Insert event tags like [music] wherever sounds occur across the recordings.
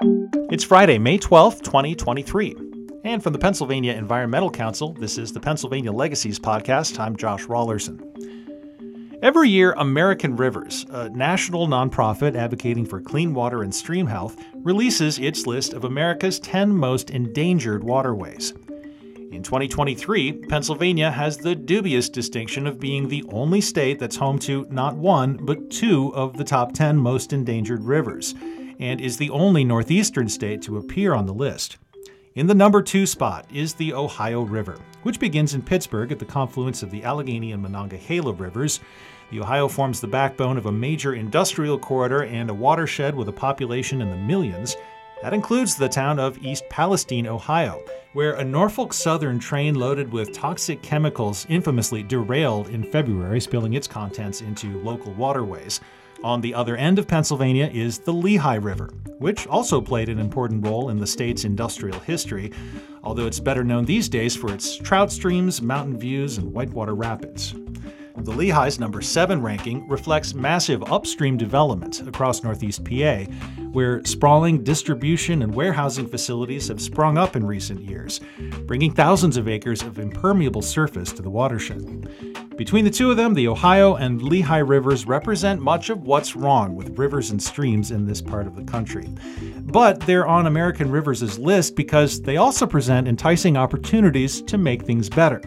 It's Friday, May 12, 2023. And from the Pennsylvania Environmental Council, this is the Pennsylvania Legacies Podcast. I'm Josh Raulerson. Every year, American Rivers, a national nonprofit advocating for clean water and stream health, releases its list of America's 10 most endangered waterways. In 2023, Pennsylvania has the dubious distinction of being the only state that's home to not one, but two of the top 10 most endangered rivers, and is the only northeastern state to appear on the list. In the number two spot is the Ohio River, which begins in Pittsburgh at the confluence of the Allegheny and Monongahela rivers. The Ohio forms the backbone of a major industrial corridor and a watershed with a population in the millions. That includes the town of East Palestine, Ohio, where a Norfolk Southern train loaded with toxic chemicals infamously derailed in February, spilling its contents into local waterways. On the other end of Pennsylvania is the Lehigh River, which also played an important role in the state's industrial history, although it's better known these days for its trout streams, mountain views, and whitewater rapids. The Lehigh's number 7 ranking reflects massive upstream development across northeast PA, where sprawling distribution and warehousing facilities have sprung up in recent years, bringing thousands of acres of impermeable surface to the watershed. Between the two of them, the Ohio and Lehigh rivers represent much of what's wrong with rivers and streams in this part of the country. But they're on American Rivers' list because they also present enticing opportunities to make things better.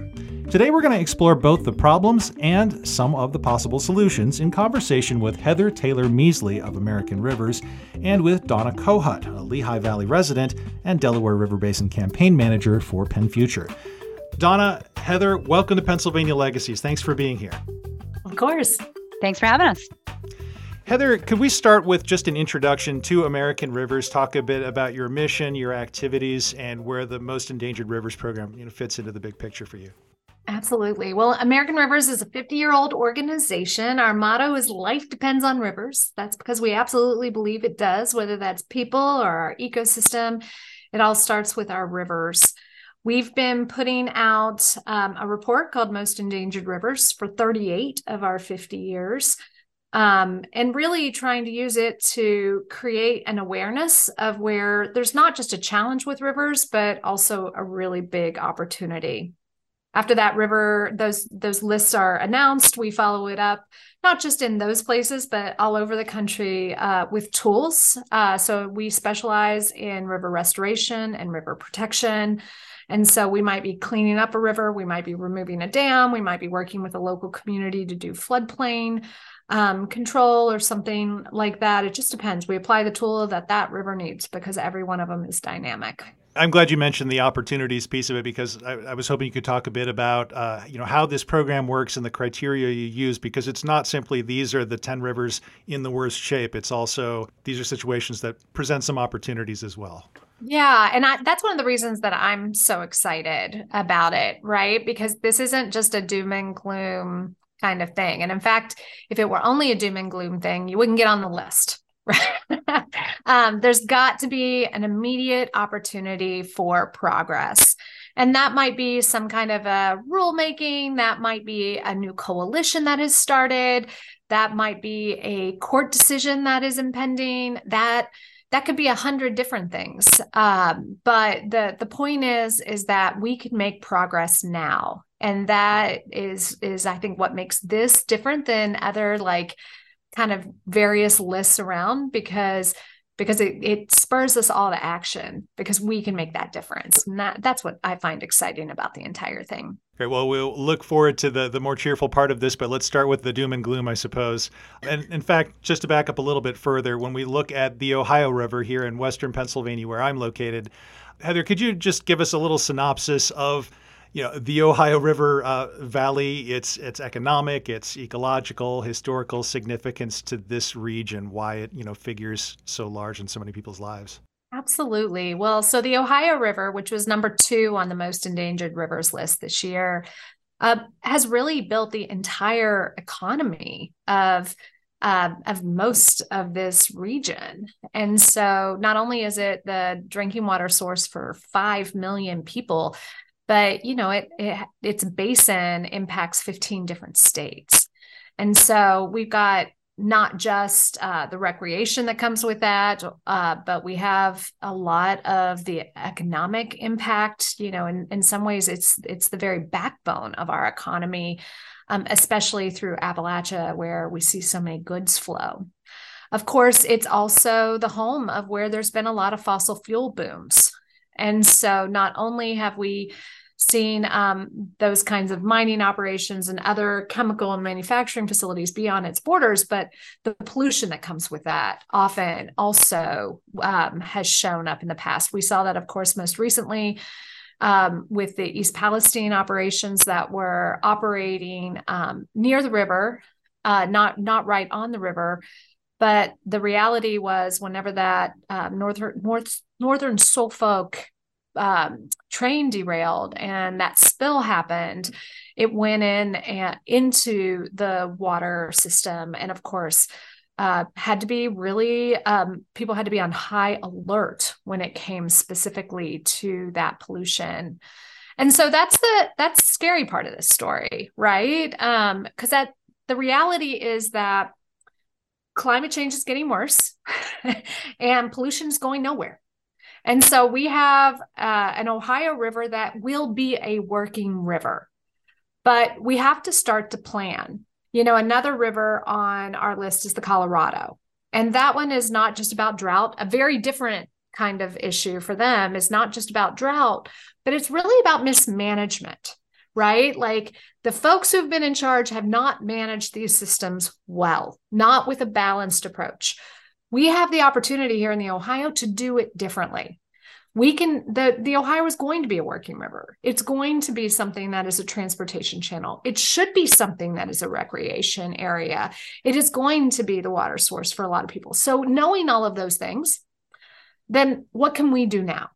Today, we're going to explore both the problems and some of the possible solutions in conversation with Heather Taylor Miesle of American Rivers and with Donna Kohut, a Lehigh Valley resident and Delaware River Basin campaign manager for Penn Future. Donna, Heather, welcome to Pennsylvania Legacies. Thanks for being here. Of course. Thanks for having us. Heather, could we start with just an introduction to American Rivers? Talk a bit about your mission, your activities, and where the Most Endangered Rivers program you know, fits into the big picture for you. Absolutely. Well, American Rivers is a 50 year old organization. Our motto is life depends on rivers. That's because we absolutely believe it does, whether that's people or our ecosystem. It all starts with our rivers. We've been putting out um, a report called Most Endangered Rivers for 38 of our 50 years. Um, and really trying to use it to create an awareness of where there's not just a challenge with rivers, but also a really big opportunity after that river those those lists are announced we follow it up not just in those places but all over the country uh, with tools. Uh, so we specialize in river restoration and river protection. And so we might be cleaning up a river we might be removing a dam we might be working with a local community to do floodplain um, control or something like that. It just depends. We apply the tool that that river needs because every one of them is dynamic I'm glad you mentioned the opportunities piece of it because I, I was hoping you could talk a bit about uh, you know how this program works and the criteria you use because it's not simply these are the ten rivers in the worst shape. It's also these are situations that present some opportunities as well. Yeah, and I, that's one of the reasons that I'm so excited about it, right? Because this isn't just a doom and gloom kind of thing. And in fact, if it were only a doom and gloom thing, you wouldn't get on the list [laughs] um, there's got to be an immediate opportunity for progress. And that might be some kind of a rulemaking, that might be a new coalition that has started, that might be a court decision that is impending, that that could be a hundred different things. Um, but the the point is is that we can make progress now. And that is is I think what makes this different than other like kind of various lists around because because it, it spurs us all to action because we can make that difference and that, that's what i find exciting about the entire thing Great. Well, we'll look forward to the, the more cheerful part of this, but let's start with the doom and gloom, I suppose. And in fact, just to back up a little bit further, when we look at the Ohio River here in western Pennsylvania, where I'm located, Heather, could you just give us a little synopsis of you know the Ohio River uh, Valley, its its economic, its ecological, historical significance to this region, why it you know figures so large in so many people's lives. Absolutely. Well, so the Ohio River, which was number two on the most endangered rivers list this year, uh, has really built the entire economy of uh, of most of this region. And so, not only is it the drinking water source for five million people, but you know it, it its basin impacts 15 different states and so we've got not just uh, the recreation that comes with that, uh, but we have a lot of the economic impact. You know, in, in some ways, it's it's the very backbone of our economy, um, especially through Appalachia, where we see so many goods flow. Of course, it's also the home of where there's been a lot of fossil fuel booms. And so, not only have we seen um, those kinds of mining operations and other chemical and manufacturing facilities beyond its borders, but the pollution that comes with that often also um, has shown up in the past. We saw that, of course, most recently. Um, with the East Palestine operations that were operating um, near the river, uh, not not right on the river, but the reality was whenever that um, northern north northern Suffolk um, train derailed and that spill happened, it went in and into the water system, and of course, uh, had to be really um, people had to be on high alert when it came specifically to that pollution. And so that's the that's scary part of this story, right? Um, because that the reality is that climate change is getting worse [laughs] and pollution is going nowhere. And so we have uh, an Ohio River that will be a working river, but we have to start to plan. You know, another river on our list is the Colorado. And that one is not just about drought, a very different kind of issue for them is not just about drought, but it's really about mismanagement, right? Like the folks who've been in charge have not managed these systems well, not with a balanced approach we have the opportunity here in the Ohio to do it differently. We can the the Ohio is going to be a working river. It's going to be something that is a transportation channel. It should be something that is a recreation area. It is going to be the water source for a lot of people. So knowing all of those things, then what can we do now?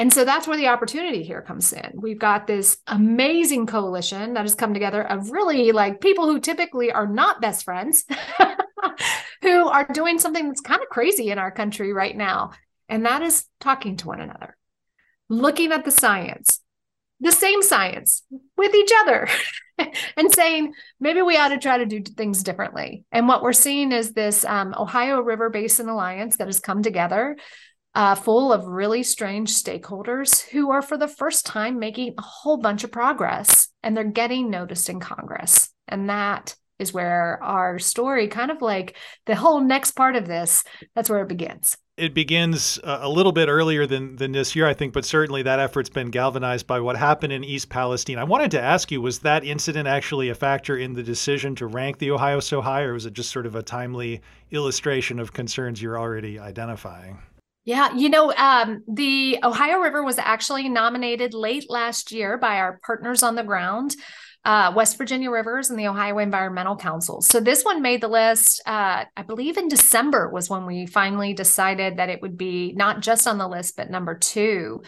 And so that's where the opportunity here comes in. We've got this amazing coalition that has come together of really like people who typically are not best friends [laughs] who are doing something that's kind of crazy in our country right now. And that is talking to one another, looking at the science, the same science with each other, [laughs] and saying, maybe we ought to try to do things differently. And what we're seeing is this um, Ohio River Basin Alliance that has come together. Uh, full of really strange stakeholders who are for the first time making a whole bunch of progress and they're getting noticed in Congress. And that is where our story kind of like the whole next part of this that's where it begins it begins a little bit earlier than than this year, I think, but certainly that effort's been galvanized by what happened in East Palestine. I wanted to ask you: Was that incident actually a factor in the decision to rank the Ohio so high, or was it just sort of a timely illustration of concerns you're already identifying? Yeah, you know, um, the Ohio River was actually nominated late last year by our partners on the ground uh, West Virginia Rivers and the Ohio Environmental Council. So this one made the list. Uh, I believe in December was when we finally decided that it would be not just on the list, but number two.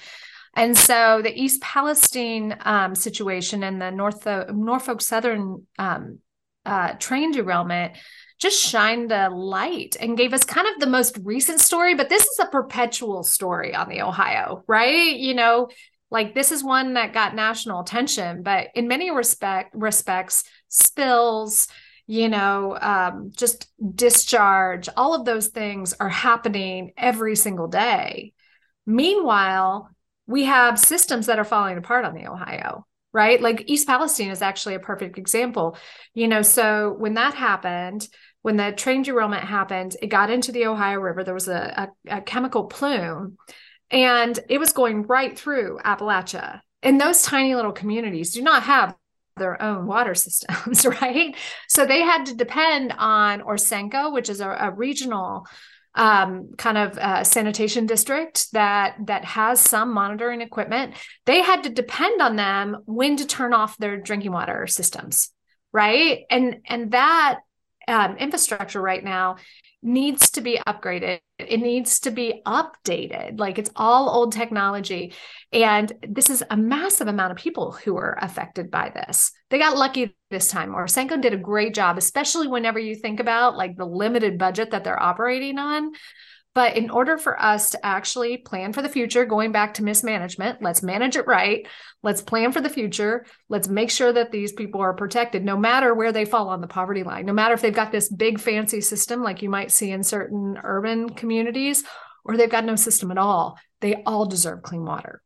And so the East Palestine um, situation and the North Norfolk Southern um, uh, train derailment just shined a light and gave us kind of the most recent story. But this is a perpetual story on the Ohio, right? You know, like this is one that got national attention but in many respect respects spills you know um, just discharge all of those things are happening every single day meanwhile we have systems that are falling apart on the ohio right like east palestine is actually a perfect example you know so when that happened when the train derailment happened it got into the ohio river there was a, a, a chemical plume and it was going right through Appalachia. And those tiny little communities do not have their own water [laughs] systems, [laughs] right? So they had to depend on ORSANCO, which is a, a regional um, kind of uh, sanitation district that that has some monitoring equipment. They had to depend on them when to turn off their drinking water systems, right? And and that um, infrastructure right now needs to be upgraded. It needs to be updated. Like it's all old technology. And this is a massive amount of people who are affected by this. They got lucky this time. ORSANCO did a great job, especially whenever you think about like the limited budget that they're operating on. But in order for us to actually plan for the future, going back to mismanagement, let's manage it right. Let's plan for the future. Let's make sure that these people are protected no matter where they fall on the poverty line, no matter if they've got this big fancy system like you might see in certain urban communities or they've got no system at all. They all deserve clean water.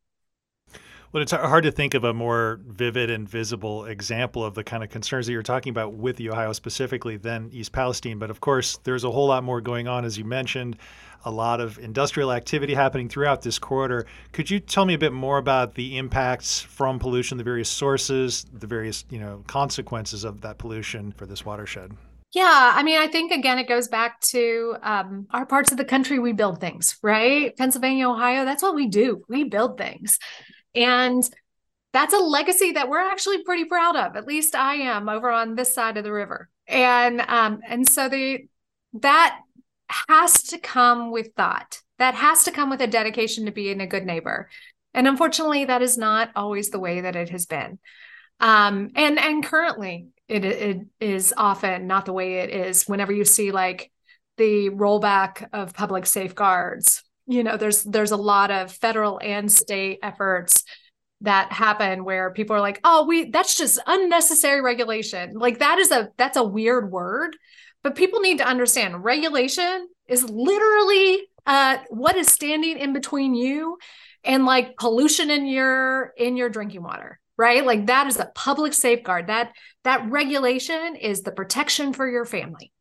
Well, it's hard to think of a more vivid and visible example of the kind of concerns that you're talking about with the Ohio specifically than East Palestine. But of course, there's a whole lot more going on, as you mentioned, a lot of industrial activity happening throughout this corridor. Could you tell me a bit more about the impacts from pollution, the various sources, the various you know consequences of that pollution for this watershed? Yeah, I mean, I think again, it goes back to um, our parts of the country. We build things, right? Pennsylvania, Ohio, that's what we do. We build things. And that's a legacy that we're actually pretty proud of. At least I am over on this side of the river. And um, and so the that has to come with thought. That has to come with a dedication to being a good neighbor. And unfortunately, that is not always the way that it has been. Um, and and currently, it it is often not the way it is. Whenever you see like the rollback of public safeguards you know there's there's a lot of federal and state efforts that happen where people are like oh we that's just unnecessary regulation. Like that is a that's a weird word but people need to understand regulation is literally uh what is standing in between you and like pollution in your in your drinking water right? Like that is a public safeguard. That that regulation is the protection for your family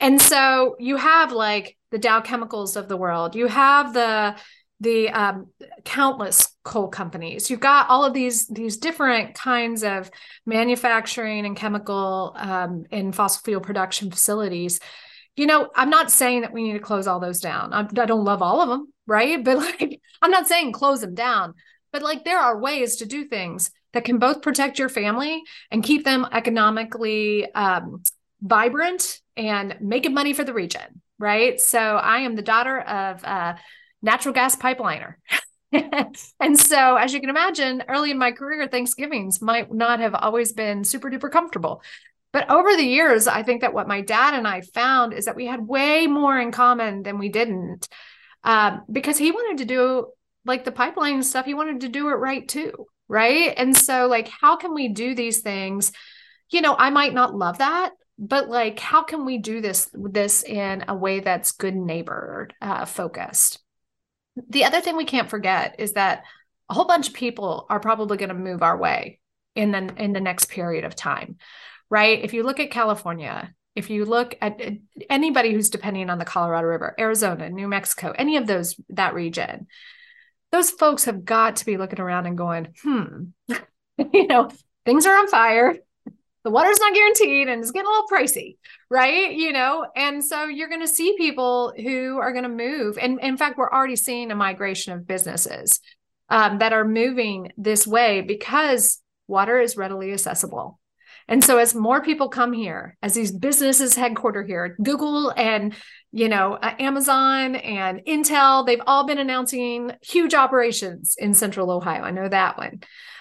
and so you have like the Dow Chemicals of the world. You have the the um, countless coal companies. You've got all of these these different kinds of manufacturing and chemical um, and fossil fuel production facilities. You know, I'm not saying that we need to close all those down. I do not love all of them, right? [laughs] But like, I'm not saying close them down. But like, there are ways to do things that can both protect your family and keep them economically um, vibrant and making money for the region, right? So I am the daughter of a natural gas pipeliner. [laughs] and so, as you can imagine, early in my career, Thanksgivings might not have always been super duper comfortable. But over the years, I think that what my dad and I found is that we had way more in common than we didn't. Um, because he wanted to do like the pipeline stuff, he wanted to do it right too. Right. And so, like, how can we do these things? You know, I might not love that, but like how can we do this this in a way that's good neighbor uh, focused? The other thing we can't forget is that a whole bunch of people are probably going to move our way in the in the next period of time right? If you look at california if you look at anybody who's depending on the colorado river arizona new mexico any of those that region those folks have got to be looking around and going hmm [laughs] you know things are on fire the water's not guaranteed and it's getting a little pricey, right? You know, and so you're going to see people who are going to move. And in fact, we're already seeing a migration of businesses um, that are moving this way because water is readily accessible. And so as more people come here, as these businesses headquarter here, Google and you know uh, Amazon and Intel, they've all been announcing huge operations in Central Ohio. I know that one,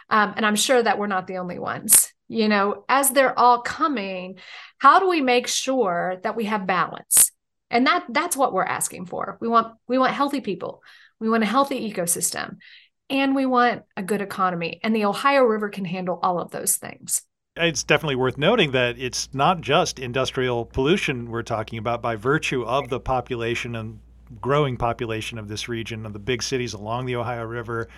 um, and I'm sure that we're not the only ones you know, as they're all coming, how do we make sure that we have balance? And that that's what we're asking for. We want we want healthy people. We want a healthy ecosystem and we want a good economy. And the Ohio River can handle all of those things. It's definitely worth noting that it's not just industrial pollution we're talking about by virtue of the population and growing population of this region of the big cities along the Ohio River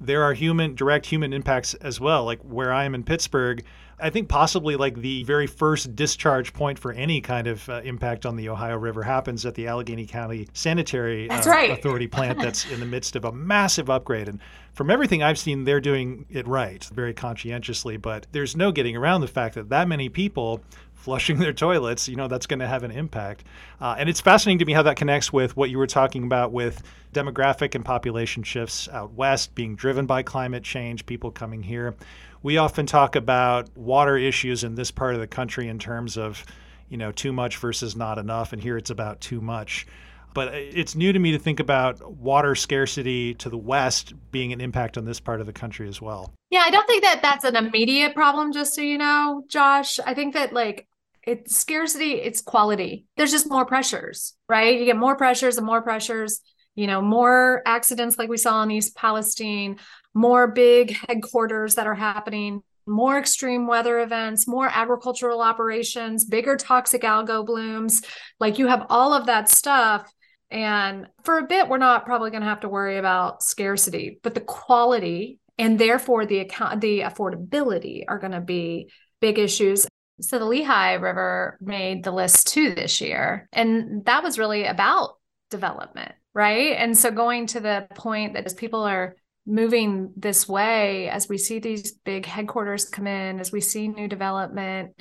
there are human direct human impacts as well like where i am in pittsburgh i think possibly like the very first discharge point for any kind of uh, impact on the ohio river happens at the allegheny county sanitary uh, right. authority plant that's in the midst of a massive upgrade and from everything i've seen they're doing it right very conscientiously but there's no getting around the fact that that many people flushing [laughs] their toilets, you know, that's going to have an impact. Uh, and it's fascinating to me how that connects with what you were talking about with demographic and population shifts out west being driven by climate change, people coming here. We often talk about water issues in this part of the country in terms of, you know, too much versus not enough. And here it's about too much. But it's new to me to think about water scarcity to the west being an impact on this part of the country as well. Yeah, I don't think that that's an immediate problem, just so you know, Josh. I think that, like, it's scarcity, it's quality. There's just more pressures, right? You get more pressures and more pressures, you know, more accidents like we saw in East Palestine, more big headquarters that are happening, more extreme weather events, more agricultural operations, bigger toxic algal blooms. Like you have all of that stuff. And for a bit, we're not probably going to have to worry about scarcity, but the quality and therefore the account, the affordability are going to be big issues. So the Lehigh River made the list too this year. And that was really about development, right? And so going to the point that as people are moving this way, as we see these big headquarters come in, as we see new development,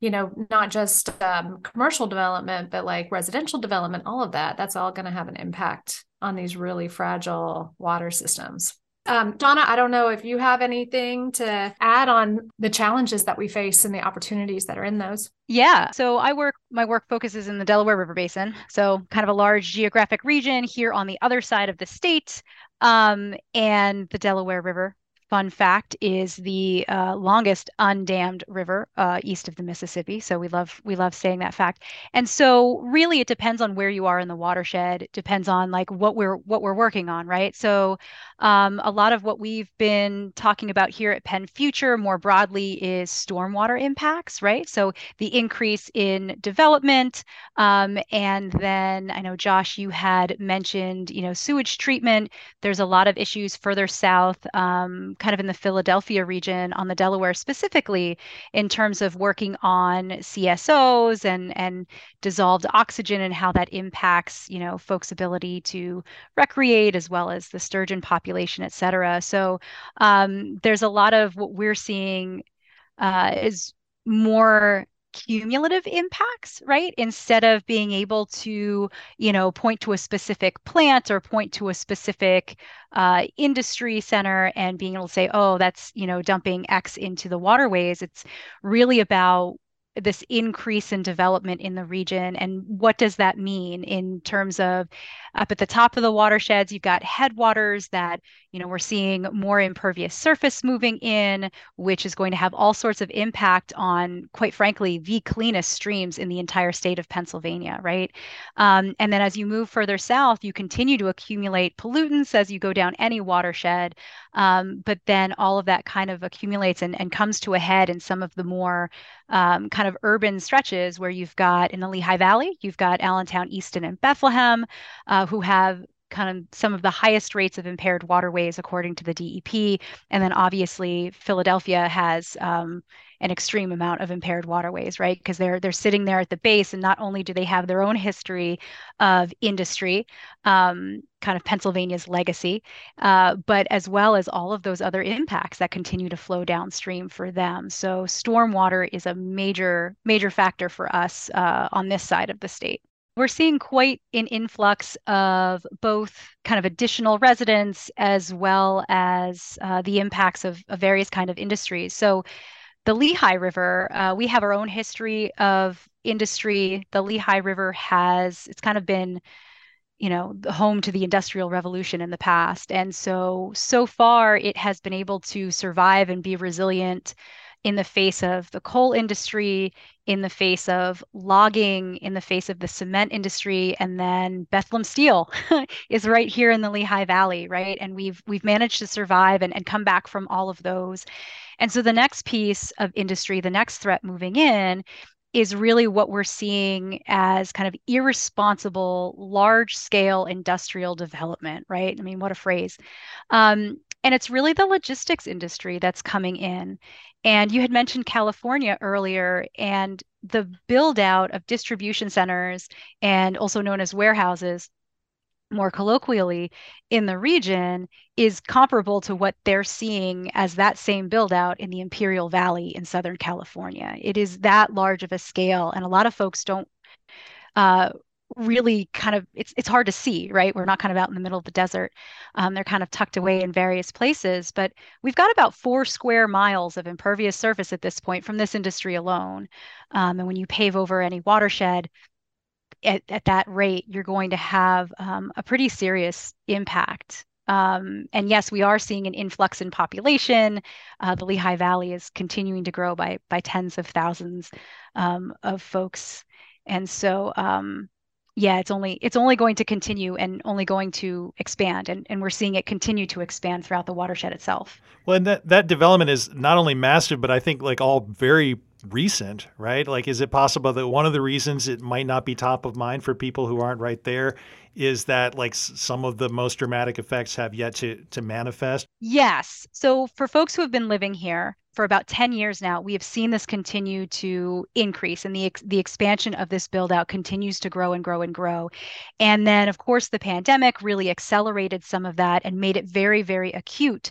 you know, not just um, commercial development, but like residential development, all of that, that's all going to have an impact on these really fragile water systems. Um, Donna, I don't know if you have anything to add on the challenges that we face and the opportunities that are in those. Yeah. So I work, my work focuses in the Delaware River Basin. So kind of a large geographic region here on the other side of the state. Um, and the Delaware River fun fact is the uh, longest undammed river uh, east of the Mississippi. So we love we love saying that fact. And so really, it depends on where you are in the watershed. Depends on like what we're what we're working on, right? So um, a lot of what we've been talking about here at Penn Future more broadly is stormwater impacts, right? So the increase in development, um, and then I know Josh, you had mentioned you know sewage treatment. There's a lot of issues further south. Um, kind of in the Philadelphia region on the Delaware specifically in terms of working on CSOs and and dissolved oxygen and how that impacts you know folks' ability to recreate as well as the sturgeon population, et cetera. So um, there's a lot of what we're seeing uh, is more cumulative impacts right? Instead of being able to you know point to a specific plant or point to a specific uh, industry center and being able to say oh that's you know dumping x into the waterways it's really about this increase in development in the region and what does that mean in terms of up at the top of the watersheds you've got headwaters that you know we're seeing more impervious surface moving in which is going to have all sorts of impact on quite frankly the cleanest streams in the entire state of pennsylvania right? Um, and then as you move further south you continue to accumulate pollutants as you go down any watershed. Um, but then all of that kind of accumulates and, and comes to a head in some of the more um, kind of urban stretches where you've got in the lehigh valley you've got allentown easton and bethlehem uh, who have kind of some of the highest rates of impaired waterways according to the DEP. And then obviously Philadelphia has um, an extreme amount of impaired waterways, right? Because they're they're sitting there at the base, and not only do they have their own history of industry, um, kind of Pennsylvania's legacy, uh, but as well as all of those other impacts that continue to flow downstream for them. So stormwater is a major major factor for us uh, on this side of the state we're seeing quite an influx of both kind of additional residents as well as uh, the impacts of, of, various kind of industries. So the Lehigh River, uh, we have our own history of industry. The Lehigh River has, it's kind of been, you know, the home to the Industrial Revolution in the past. And so, so far, it has been able to survive and be resilient in the face of the coal industry, in the face of logging, in the face of the cement industry, and then Bethlehem Steel [laughs] is right here in the Lehigh Valley, right? And we've we've managed to survive and, and come back from all of those. And so the next piece of industry, the next threat moving in is really what we're seeing as kind of irresponsible, large scale industrial development, right? I mean, what a phrase. Um, and it's really the logistics industry that's coming in. And you had mentioned California earlier, and the build out of distribution centers and also known as warehouses more colloquially in the region is comparable to what they're seeing as that same build out in the Imperial Valley in Southern California. It is that large of a scale, and a lot of folks don't uh, really kind of it's it's hard to see right? We're not kind of out in the middle of the desert. Um, they're kind of tucked away in various places but we've got about four square miles of impervious surface at this point from this industry alone. Um, and when you pave over any watershed at, at that rate you're going to have um, a pretty serious impact. Um, and yes, we are seeing an influx in population. Uh, the Lehigh Valley is continuing to grow by by tens of thousands um, of folks, and so um, yeah, it's only it's only going to continue and only going to expand, and and we're seeing it continue to expand throughout the watershed itself. Well, and that that development is not only massive, but I think like all very recent, right? Like, is it possible that one of the reasons it might not be top of mind for people who aren't right there is that like some of the most dramatic effects have yet to to manifest? Yes. So for folks who have been living here for about 10 years now, we have seen this continue to increase and the the expansion of this build out continues to grow and grow and grow. And then of course the pandemic really accelerated some of that and made it very very acute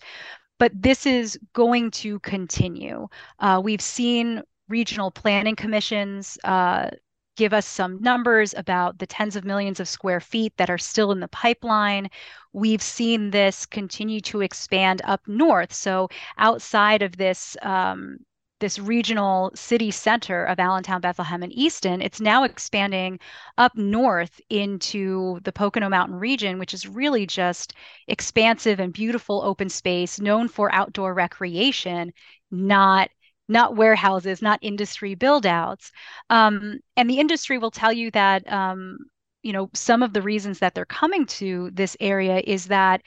but this is going to continue. Uh, we've seen regional planning commissions uh, give us some numbers about the tens of millions of square feet that are still in the pipeline. We've seen this continue to expand up north. So outside of this um, this regional city center of Allentown, Bethlehem, and Easton, it's now expanding up north into the Pocono Mountain region, which is really just expansive and beautiful open space known for outdoor recreation, not not warehouses, not industry buildouts. Um, and the industry will tell you that, um, you know, some of the reasons that they're coming to this area is that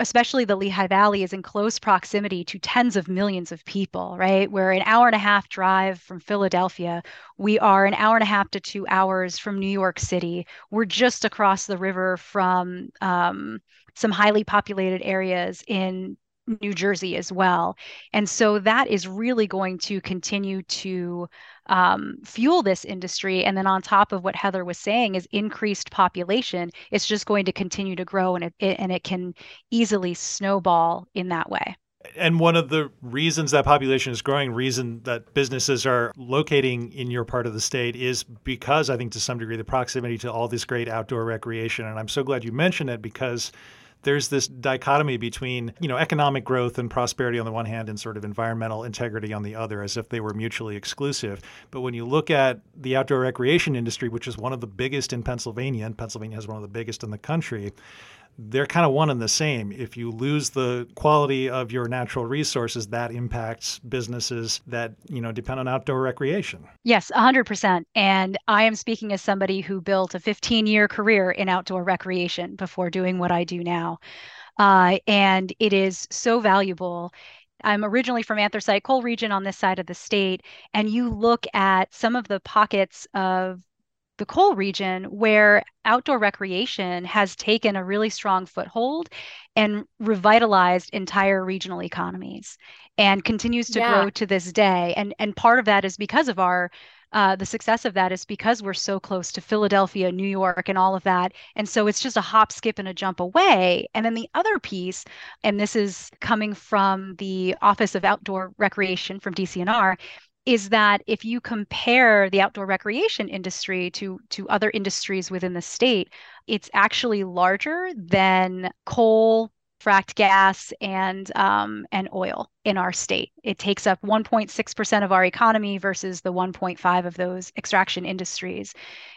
especially the Lehigh Valley is in close proximity to tens of millions of people, right? We're an hour and a half drive from Philadelphia. We are an hour and a half to two hours from New York City. We're just across the river from um, some highly populated areas in New Jersey as well. And so that is really going to continue to um, fuel this industry. And then on top of what Heather was saying is increased population, it's just going to continue to grow and it, it and it can easily snowball in that way. And one of the reasons that population is growing, reason that businesses are locating in your part of the state is because I think to some degree the proximity to all this great outdoor recreation. And I'm so glad you mentioned it because there's this dichotomy between you know economic growth and prosperity on the one hand and sort of environmental integrity on the other as if they were mutually exclusive. But when you look at the outdoor recreation industry which is one of the biggest in Pennsylvania and Pennsylvania has one of the biggest in the country they're kind of one and the same. If you lose the quality of your natural resources, that impacts businesses that, you know, depend on outdoor recreation. Yes, 100%. And I am speaking as somebody who built a 15-year career in outdoor recreation before doing what I do now. Uh, and it is so valuable. I'm originally from anthracite coal region on this side of the state, and you look at some of the pockets of the coal region where outdoor recreation has taken a really strong foothold and revitalized entire regional economies and continues to yeah. grow to this day and and part of that is because of our uh, the success of that is because we're so close to Philadelphia, New York, and all of that. And so it's just a hop, skip, and a jump away. And then the other piece, and this is coming from the Office of Outdoor Recreation from DCNR, is that if you compare the outdoor recreation industry to to other industries within the state, it's actually larger than coal, fracked gas, and um, and oil in our state. It takes up 1.6% of our economy versus the 1.5 of those extraction industries,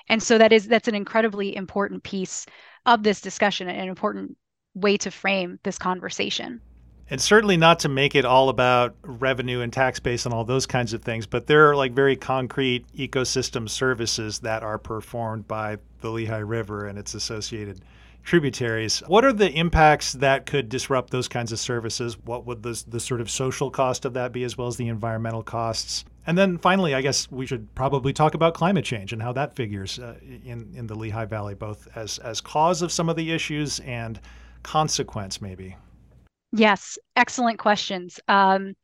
and so that is that's an incredibly important piece of this discussion, and an important way to frame this conversation and certainly not to make it all about revenue and tax base and all those kinds of things, but there are like very concrete ecosystem services that are performed by the Lehigh River and its associated tributaries. What are the impacts that could disrupt those kinds of services? What would the, the sort of social cost of that be, as well as the environmental costs? And then finally, I guess we should probably talk about climate change and how that figures uh, in, in the Lehigh Valley, both as, as cause of some of the issues and consequence, maybe. Yes, excellent questions. Um,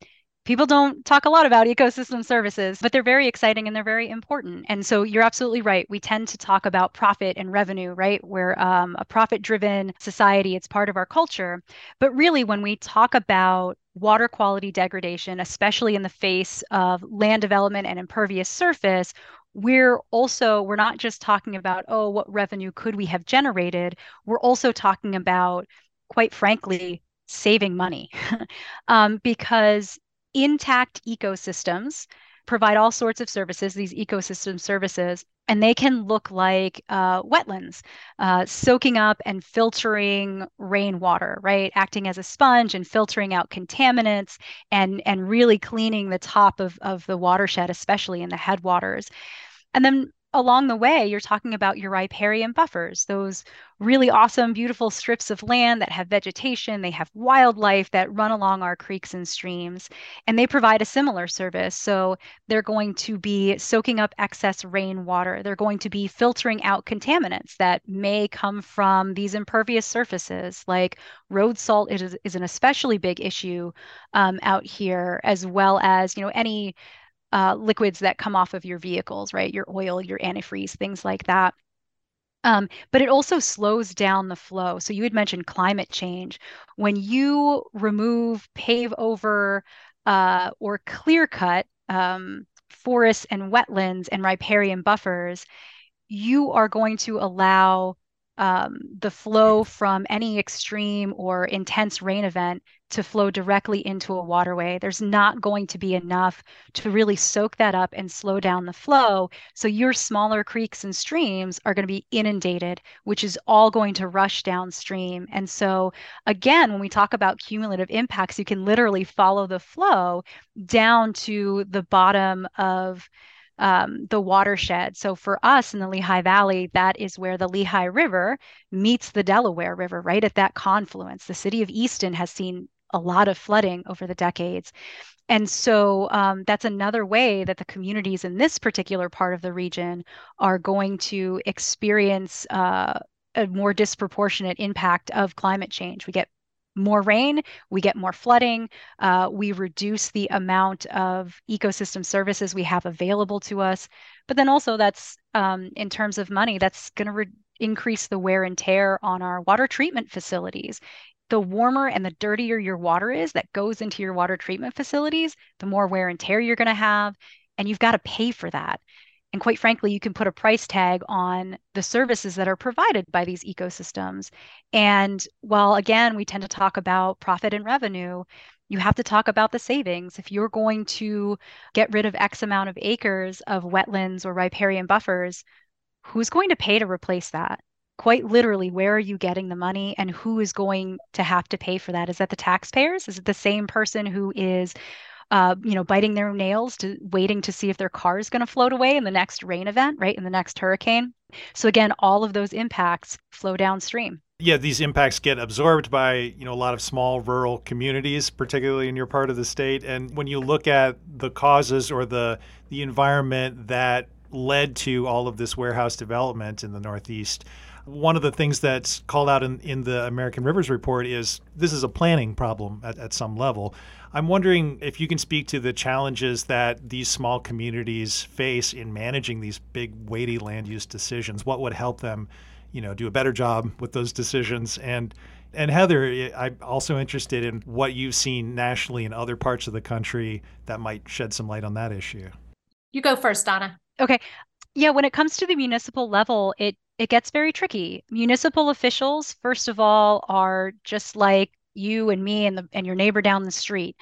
people don't talk a lot about ecosystem services, but they're very exciting and they're very important. And so you're absolutely right. We tend to talk about profit and revenue, right? We're um, a profit driven society, it's part of our culture. But really, when we talk about water quality degradation, especially in the face of land development and impervious surface, we're also we're not just talking about oh what revenue could we have generated we're also talking about quite frankly saving money [laughs] um, because intact ecosystems provide all sorts of services, these ecosystem services, and they can look like uh, wetlands, uh, soaking up and filtering rainwater, right? Acting as a sponge and filtering out contaminants and, and really cleaning the top of, of the watershed, especially in the headwaters. And then along the way, you're talking about your riparian buffers, those really awesome, beautiful strips of land that have vegetation, they have wildlife that run along our creeks and streams, and they provide a similar service. So they're going to be soaking up excess rainwater. They're going to be filtering out contaminants that may come from these impervious surfaces, like road salt is, is an especially big issue um, out here, as well as you know any uh, liquids that come off of your vehicles, right? Your oil, your antifreeze, things like that. Um, but it also slows down the flow. So you had mentioned climate change. When you remove, pave over, uh, or clear cut um, forests and wetlands and riparian buffers, you are going to allow um, the flow from any extreme or intense rain event to flow directly into a waterway. There's not going to be enough to really soak that up and slow down the flow. So your smaller creeks and streams are going to be inundated, which is all going to rush downstream. And so, again, when we talk about cumulative impacts, you can literally follow the flow down to the bottom of um, the watershed. So for us in the Lehigh Valley, that is where the Lehigh River meets the Delaware River, right at that confluence. The city of Easton has seen a lot of flooding over the decades. And so um, that's another way that the communities in this particular part of the region are going to experience uh, a more disproportionate impact of climate change. We get more rain, we get more flooding, uh, we reduce the amount of ecosystem services we have available to us. But then also, that's um, in terms of money, that's going to re- increase the wear and tear on our water treatment facilities. The warmer and the dirtier your water is that goes into your water treatment facilities, the more wear and tear you're going to have. And you've got to pay for that. And quite frankly, you can put a price tag on the services that are provided by these ecosystems. And while, again, we tend to talk about profit and revenue, you have to talk about the savings. If you're going to get rid of X amount of acres of wetlands or riparian buffers, who's going to pay to replace that? Quite literally, where are you getting the money and who is going to have to pay for that? Is that the taxpayers? Is it the same person who is uh, you know, biting their nails to waiting to see if their car is going to float away in the next rain event, right? In the next hurricane. So again, all of those impacts flow downstream. Yeah, these impacts get absorbed by, you know, a lot of small rural communities, particularly in your part of the state. And when you look at the causes or the the environment that led to all of this warehouse development in the Northeast, one of the things that's called out in, in the American Rivers report is this is a planning problem at, at some level. I'm wondering if you can speak to the challenges that these small communities face in managing these big, weighty land use decisions. What would help them, you know, do a better job with those decisions? And and Heather, I'm also interested in what you've seen nationally in other parts of the country that might shed some light on that issue. You go first, Donna. Okay. Yeah, when it comes to the municipal level, it it gets very tricky. Municipal officials, first of all, are just like you and me and the and your neighbor down the street.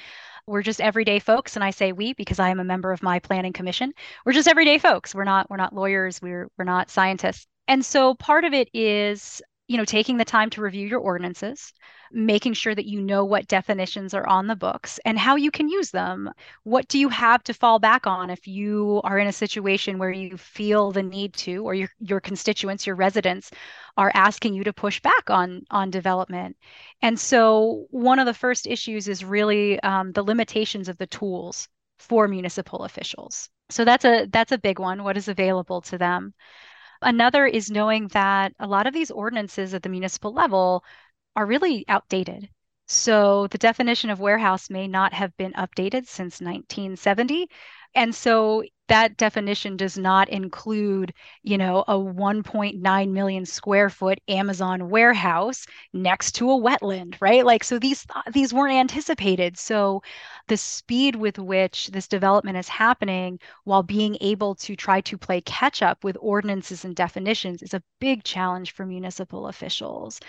We're just everyday folks, and I say we because I am a member of my planning commission. We're just everyday folks. We're not we're not lawyers. We're we're not scientists. And so part of it is you know taking the time to review your ordinances making sure that you know what definitions are on the books and how you can use them. What do you have to fall back on if you are in a situation where you feel the need to or your your constituents your residents are asking you to push back on on development? And so one of the first issues is really um, the limitations of the tools for municipal officials. So that's a that's a big one. What is available to them Another is knowing that a lot of these ordinances at the municipal level are really outdated. So the definition of warehouse may not have been updated since 1970. And so that definition does not include, you know, a 1.9 million square foot Amazon warehouse next to a wetland, right? Like so these these weren't anticipated. So the speed with which this development is happening while being able to try to play catch up with ordinances and definitions is a big challenge for municipal officials.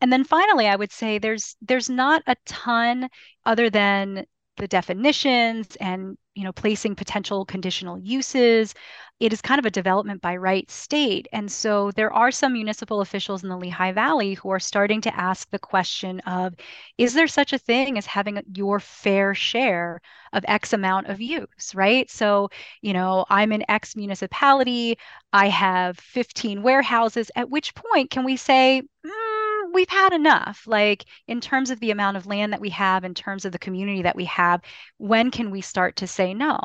And then finally, I would say there's there's not a ton other than the definitions and you know, placing potential conditional uses. It is kind of a development by right state. And so there are some municipal officials in the Lehigh Valley who are starting to ask the question of is there such a thing as having your fair share of X amount of use, right? So, you know, I'm in X municipality, I have 15 warehouses. At which point can we say, mm, we've had enough like in terms of the amount of land that we have in terms of the community that we have when can we start to say no?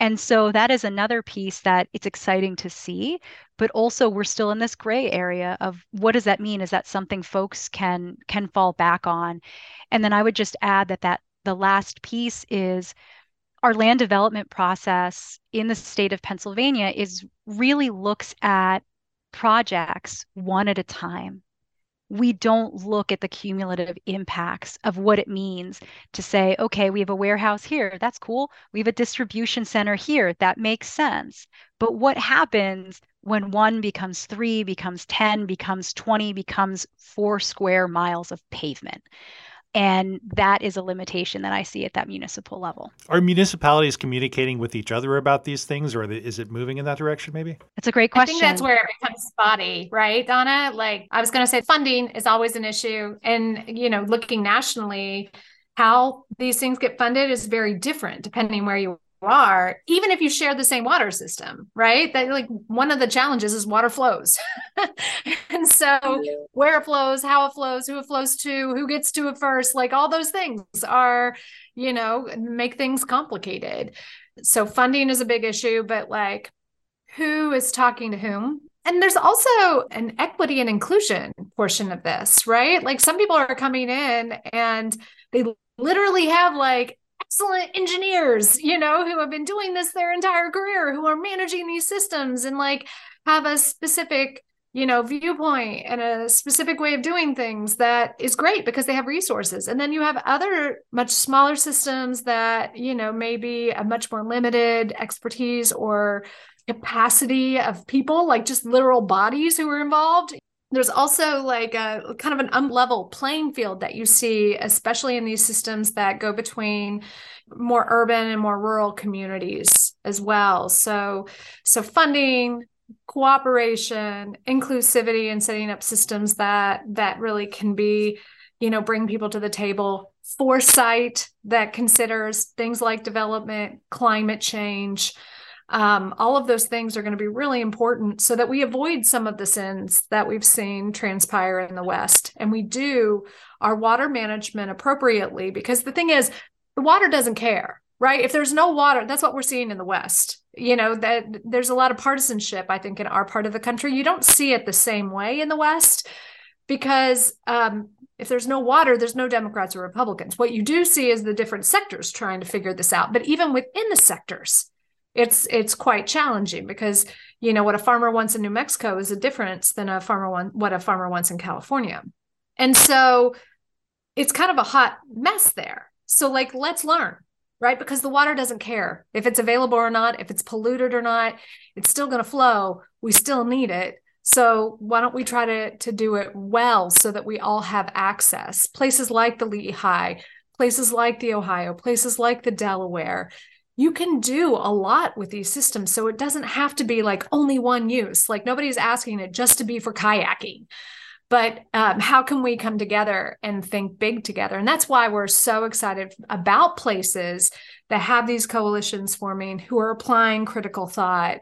And so that is another piece that it's exciting to see but also we're still in this gray area of what does that mean? Is that something folks can can fall back on? And then i would just add that that the last piece is our land development process in the state of Pennsylvania is really looks at projects one at a time we don't look at the cumulative impacts of what it means to say, okay, we have a warehouse here. That's cool. We have a distribution center here. That makes sense. But what happens when one becomes three, becomes 10, becomes 20, becomes four square miles of pavement? And that is a limitation that I see at that municipal level. Are municipalities communicating with each other about these things, or is it moving in that direction maybe? That's a great question. I think that's where it becomes spotty, right, Donna? Like I was going to say, funding is always an issue. And, you know, looking nationally, how these things get funded is very different depending where you are even if you share the same water system right? That like one of the challenges is water flows. [laughs] And so where it flows how it flows who it flows to who gets to it first like all those things are you know make things complicated. So funding is a big issue but like who is talking to whom? And there's also an equity and inclusion portion of this right? Like some people are coming in and they literally have like excellent engineers, you know, who have been doing this their entire career, who are managing these systems and like have a specific, you know, viewpoint and a specific way of doing things that is great because they have resources. And then you have other much smaller systems that, you know, maybe a much more limited expertise or capacity of people, like just literal bodies who are involved there's also like a kind of an unlevel playing field that you see, especially in these systems that go between more urban and more rural communities as well. So, so funding, cooperation, inclusivity, and setting up systems that that really can be, you know, bring people to the table. Foresight that considers things like development, climate change, um, all of those things are going to be really important so that we avoid some of the sins that we've seen transpire in the West. And we do our water management appropriately because the thing is, the water doesn't care, right? If there's no water, that's what we're seeing in the West. You know, that there's a lot of partisanship, I think, in our part of the country. You don't see it the same way in the West because um, if there's no water, there's no Democrats or Republicans. What you do see is the different sectors trying to figure this out. But even within the sectors, it's it's quite challenging because you know what a farmer wants in New Mexico is a difference than a farmer want what a farmer wants in California. And so it's kind of a hot mess there. So like let's learn, right? Because the water doesn't care if it's available or not, if it's polluted or not, it's still going to flow. We still need it. So why don't we try to to do it well so that we all have access? Places like the Lehigh, places like the Ohio, places like the Delaware, you can do a lot with these systems. So it doesn't have to be like only one use. Like nobody's asking it just to be for kayaking. But um, how can we come together and think big together? And that's why we're so excited about places that have these coalitions forming who are applying critical thought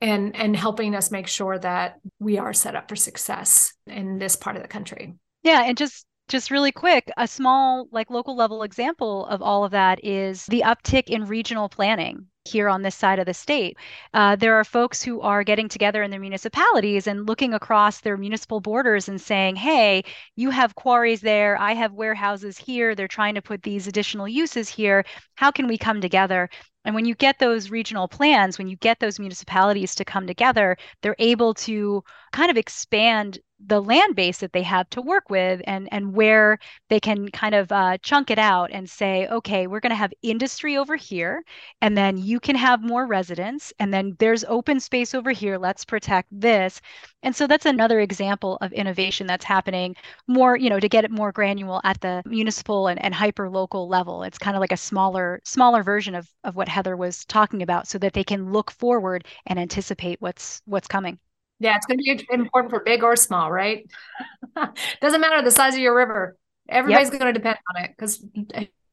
and, and helping us make sure that we are set up for success in this part of the country. Yeah. And just just really quick, a small, like local level example of all of that is the uptick in regional planning here on this side of the state. Uh, there are folks who are getting together in their municipalities and looking across their municipal borders and saying, hey, you have quarries there, I have warehouses here, they're trying to put these additional uses here. How can we come together? And when you get those regional plans, when you get those municipalities to come together, they're able to kind of expand the land base that they have to work with and and where they can kind of uh, chunk it out and say okay we're going to have industry over here and then you can have more residents and then there's open space over here. Let's protect this. And so that's another example of innovation that's happening more you know to get it more granular at the municipal and, and hyper local level. It's kind of like a smaller smaller version of, of what heather was talking about so that they can look forward and anticipate what's what's coming yeah, it's going to be important for big or small, right? [laughs] Doesn't matter the size of your river. Everybody's yep. going to depend on it because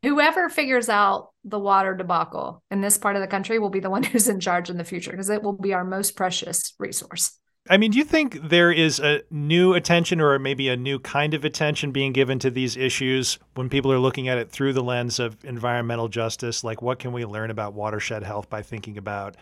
whoever figures out the water debacle in this part of the country will be the one [laughs] who's in charge in the future because it will be our most precious resource. I mean, do you think there is a new attention or maybe a new kind of attention being given to these issues when people are looking at it through the lens of environmental justice? Like, what can we learn about watershed health by thinking about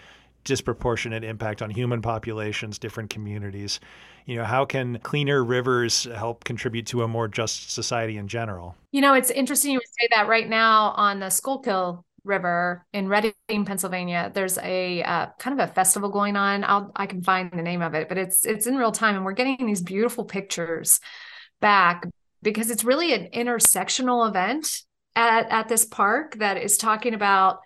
disproportionate impact on human populations, different communities. You know, how can cleaner rivers help contribute to a more just society in general? You know, it's interesting you would say that right now on the Schuylkill River in Reading, Pennsylvania. There's a uh, kind of a festival going on. I'll I can find the name of it, but it's it's in real time, and we're getting these beautiful pictures back because it's really an intersectional event at at this park that is talking about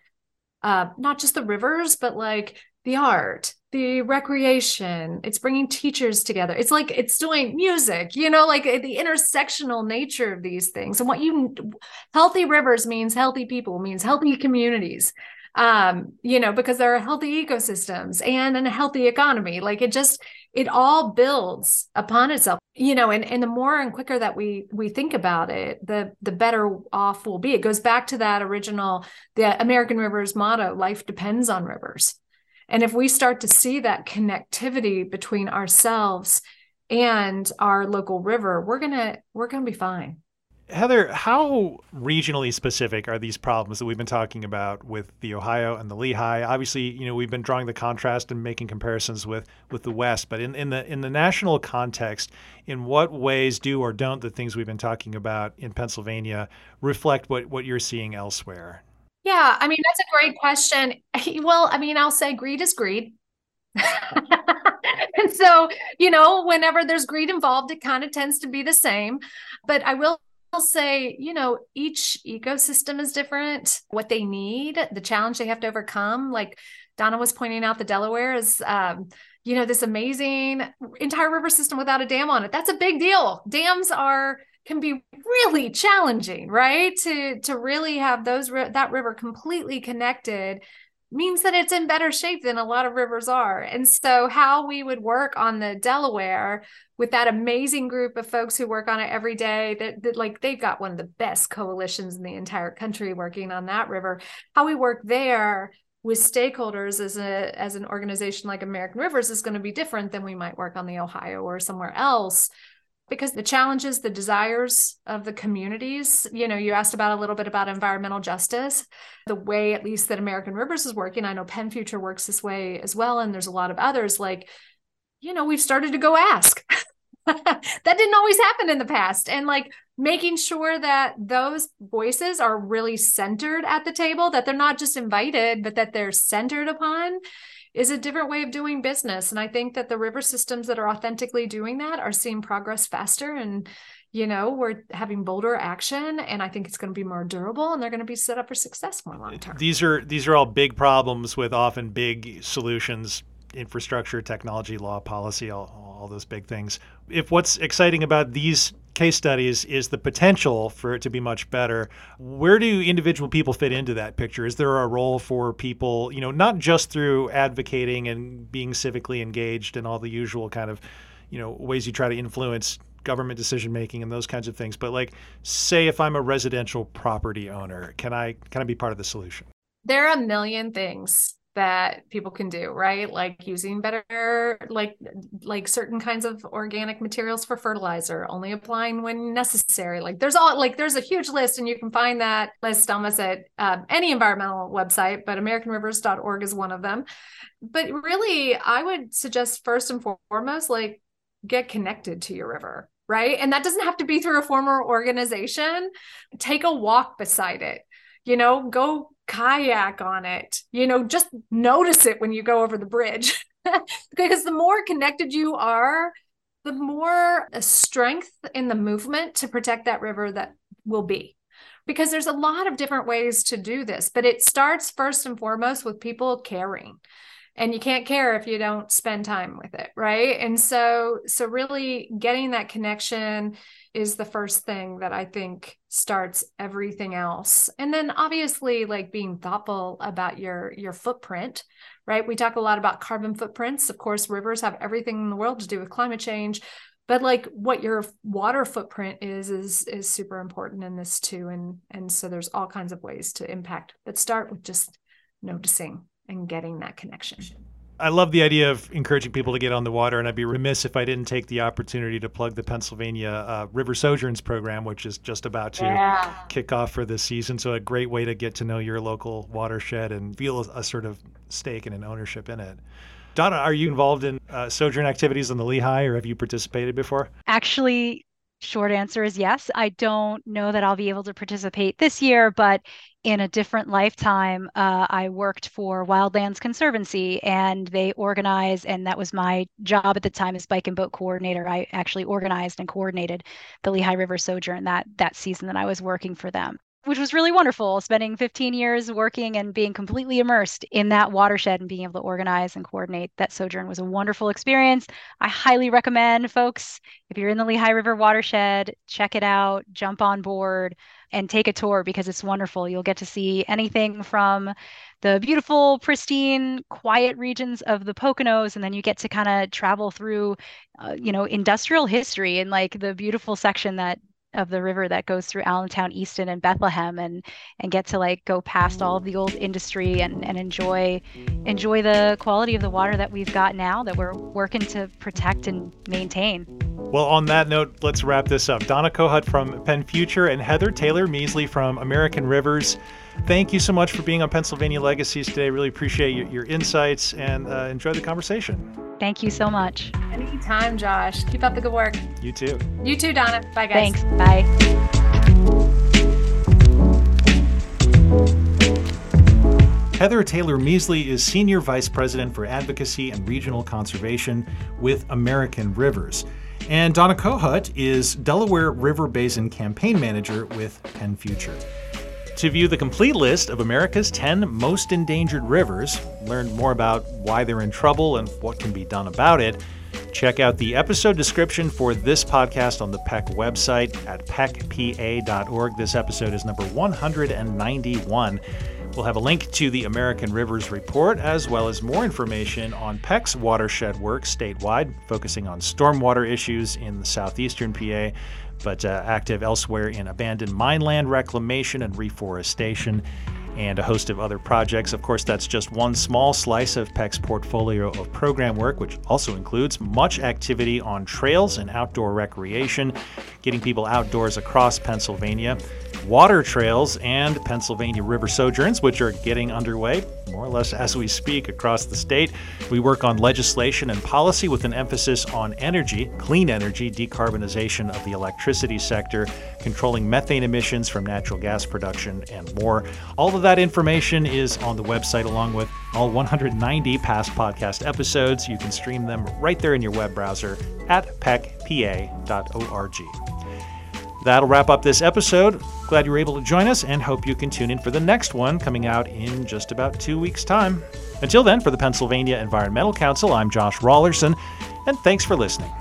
uh, not just the rivers, but like the art the recreation it's bringing teachers together. It's like it's doing music you know like the intersectional nature of these things and what you healthy rivers means healthy people means healthy communities um you know because there are healthy ecosystems and a healthy economy. Like it just it all builds upon itself you know and and the more and quicker that we we think about it the the better off we'll be. It goes back to that original the american rivers motto life depends on rivers and if we start to see that connectivity between ourselves and our local river, we're going to we're going to be fine. Heather, how regionally specific are these problems that we've been talking about with the Ohio and the Lehigh? Obviously, you know, we've been drawing the contrast and making comparisons with with the West, but in, in the in the national context, in what ways do or don't the things we've been talking about in Pennsylvania reflect what, what you're seeing elsewhere? Yeah, I mean, that's a great question. [laughs] Well, I mean, I'll say greed is greed. and [laughs] so, you know, whenever there's greed involved, it kind of tends to be the same. But I will say, you know, each ecosystem is different, what they need, the challenge they have to overcome. Like Donna was pointing out, the Delaware is, um, you know, this amazing entire river system without a dam on it. That's a big deal. Dams are can be really challenging right? To to really have those that river completely connected means that it's in better shape than a lot of rivers are. And so how we would work on the delaware with that amazing group of folks who work on it every day that, that like they've got one of the best coalitions in the entire country working on that river. How we work there with stakeholders as a as an organization like American Rivers is going to be different than we might work on the Ohio or somewhere else because the challenges the desires of the communities you know you asked about a little bit about environmental justice the way at least that american rivers is working. I know penn future works this way as well and there's a lot of others like you know we've started to go ask. [laughs] That didn't always happen in the past. And like making sure that those voices are really centered at the table that they're not just invited but that they're centered upon is a different way of doing business. And I think that the river systems that are authentically doing that are seeing progress faster and you know we're having bolder action and i think it's going to be more durable and they're going to be set up for success more long term these are these are all big problems with often big solutions infrastructure technology law policy all, all those big things if what's exciting about these case studies is the potential for it to be much better. Where do individual people fit into that picture? Is there a role for people, you know, not just through advocating and being civically engaged and all the usual kind of, you know, ways you try to influence government decision making and those kinds of things, but like say if I'm a residential property owner, can I can I be part of the solution? There are a million things that people can do right? Like using better like like certain kinds of organic materials for fertilizer only applying when necessary. Like there's all like there's a huge list and you can find that list almost at um, any environmental website but americanrivers.org is one of them. But really i would suggest first and foremost like get connected to your river right? And that doesn't have to be through a former organization. Take a walk beside it. You know go kayak on it you know just notice it when you go over the bridge. [laughs] Because the more connected you are the more uh, strength in the movement to protect that river that will be. Because there's a lot of different ways to do this but it starts first and foremost with people caring. And you can't care if you don't spend time with it right? And so so really getting that connection is the first thing that i think starts everything else. And then obviously like being thoughtful about your your footprint right? We talk a lot about carbon footprints. Of course rivers have everything in the world to do with climate change but like what your water footprint is is is super important in this too. And and so there's all kinds of ways to impact but start with just noticing and getting that connection. I love the idea of encouraging people to get on the water, and I'd be remiss if I didn't take the opportunity to plug the Pennsylvania uh, River Sojourns program, which is just about to yeah. kick off for this season. So, a great way to get to know your local watershed and feel a, a sort of stake and an ownership in it. Donna, are you involved in uh, sojourn activities on the Lehigh, or have you participated before? Actually, short answer is yes. I don't know that I'll be able to participate this year, but in a different lifetime, uh, I worked for Wildlands Conservancy and they organize, and that was my job at the time as bike and boat coordinator. I actually organized and coordinated the Lehigh River Sojourn that that season that I was working for them which was really wonderful spending 15 years working and being completely immersed in that watershed and being able to organize and coordinate that sojourn was a wonderful experience. I highly recommend folks if you're in the lehigh river watershed check it out jump on board and take a tour because it's wonderful. You'll get to see anything from the beautiful pristine quiet regions of the poconos and then you get to kind of travel through uh, you know industrial history and like the beautiful section that of the river that goes through Allentown, Easton, and Bethlehem, and and get to like go past all of the old industry and and enjoy enjoy the quality of the water that we've got now that we're working to protect and maintain. Well, on that note, let's wrap this up. Donna Kohut from Penn Future and Heather Taylor Miesle from American Rivers. Thank you so much for being on Pennsylvania Legacies today. Really appreciate your, your insights and uh, enjoy the conversation. Thank you so much. Anytime, Josh. Keep up the good work. You too. You too, Donna. Bye, guys. Thanks. Bye. Heather Taylor Miesle is Senior Vice President for Advocacy and Regional Conservation with American Rivers. And Donna Kohut is Delaware River Basin Campaign Manager with Penn Future. To view the complete list of America's 10 most endangered rivers, learn more about why they're in trouble and what can be done about it, check out the episode description for this podcast on the PEC website at pecpa.org. This episode is number 191. We'll have a link to the American Rivers Report, as well as more information on PEC's watershed work statewide, focusing on stormwater issues in the southeastern PA, but uh, active elsewhere in abandoned mineland reclamation and reforestation and a host of other projects. Of course, that's just one small slice of PEC's portfolio of program work, which also includes much activity on trails and outdoor recreation, getting people outdoors across Pennsylvania water trails and Pennsylvania river sojourns, which are getting underway more or less as we speak across the state. We work on legislation and policy with an emphasis on energy, clean energy, decarbonization of the electricity sector, controlling methane emissions from natural gas production, and more. All of that information is on the website along with all 190 past podcast episodes. You can stream them right there in your web browser at pecpa.org. That'll wrap up this episode. Glad you were able to join us and hope you can tune in for the next one coming out in just about two weeks' time. Until then, for the Pennsylvania Environmental Council, I'm Josh Raulerson, and thanks for listening.